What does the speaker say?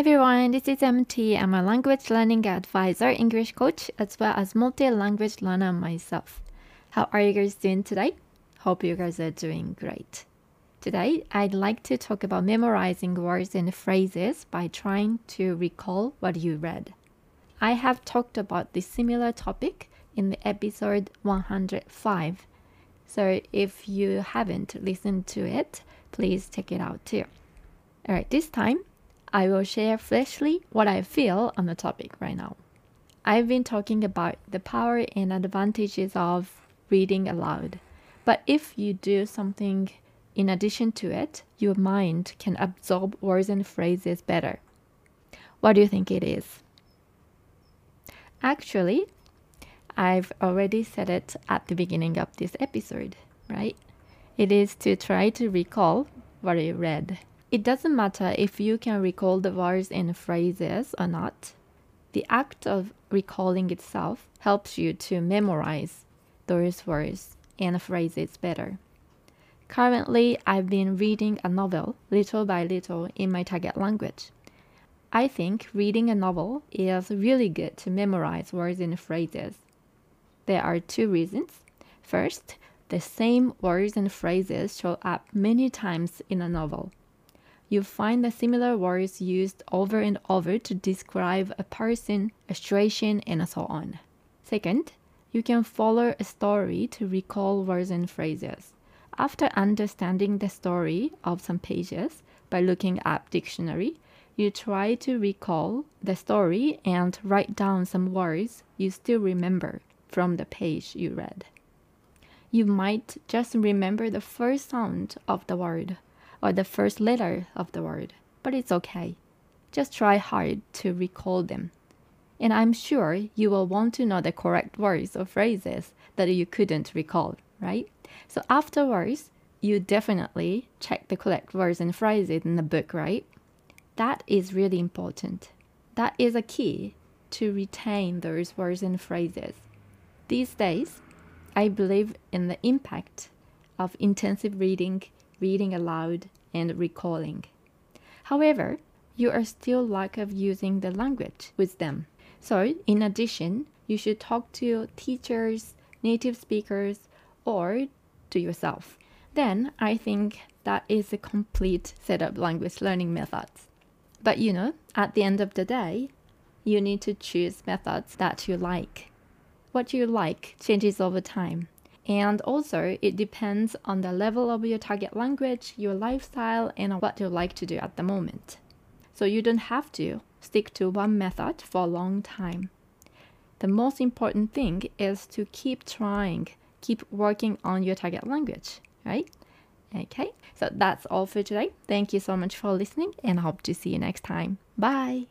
everyone, this is MT. I'm a language learning advisor, English coach, as well as multi language learner myself. How are you guys doing today? Hope you guys are doing great. Today, I'd like to talk about memorizing words and phrases by trying to recall what you read. I have talked about this similar topic in the episode 105. So if you haven't listened to it, please check it out too. All right, this time I will share freshly what I feel on the topic right now. I've been talking about the power and advantages of reading aloud. But if you do something in addition to it, your mind can absorb words and phrases better. What do you think it is? Actually, I've already said it at the beginning of this episode, right? It is to try to recall what you read. It doesn't matter if you can recall the words and phrases or not. The act of recalling itself helps you to memorize those words and phrases better. Currently, I've been reading a novel little by little in my target language. I think reading a novel is really good to memorize words and phrases. There are two reasons. First, the same words and phrases show up many times in a novel you find the similar words used over and over to describe a person, a situation, and so on. Second, you can follow a story to recall words and phrases. After understanding the story of some pages by looking up dictionary, you try to recall the story and write down some words you still remember from the page you read. You might just remember the first sound of the word or the first letter of the word, but it's okay. Just try hard to recall them. And I'm sure you will want to know the correct words or phrases that you couldn't recall, right? So afterwards, you definitely check the correct words and phrases in the book, right? That is really important. That is a key to retain those words and phrases. These days, I believe in the impact of intensive reading reading aloud, and recalling. However, you are still lack of using the language with them. So, in addition, you should talk to teachers, native speakers, or to yourself. Then I think that is a complete set of language learning methods. But you know, at the end of the day, you need to choose methods that you like. What you like changes over time. And also, it depends on the level of your target language, your lifestyle, and what you like to do at the moment. So you don't have to stick to one method for a long time. The most important thing is to keep trying, keep working on your target language, right? Okay, so that's all for today. Thank you so much for listening, and I hope to see you next time. Bye.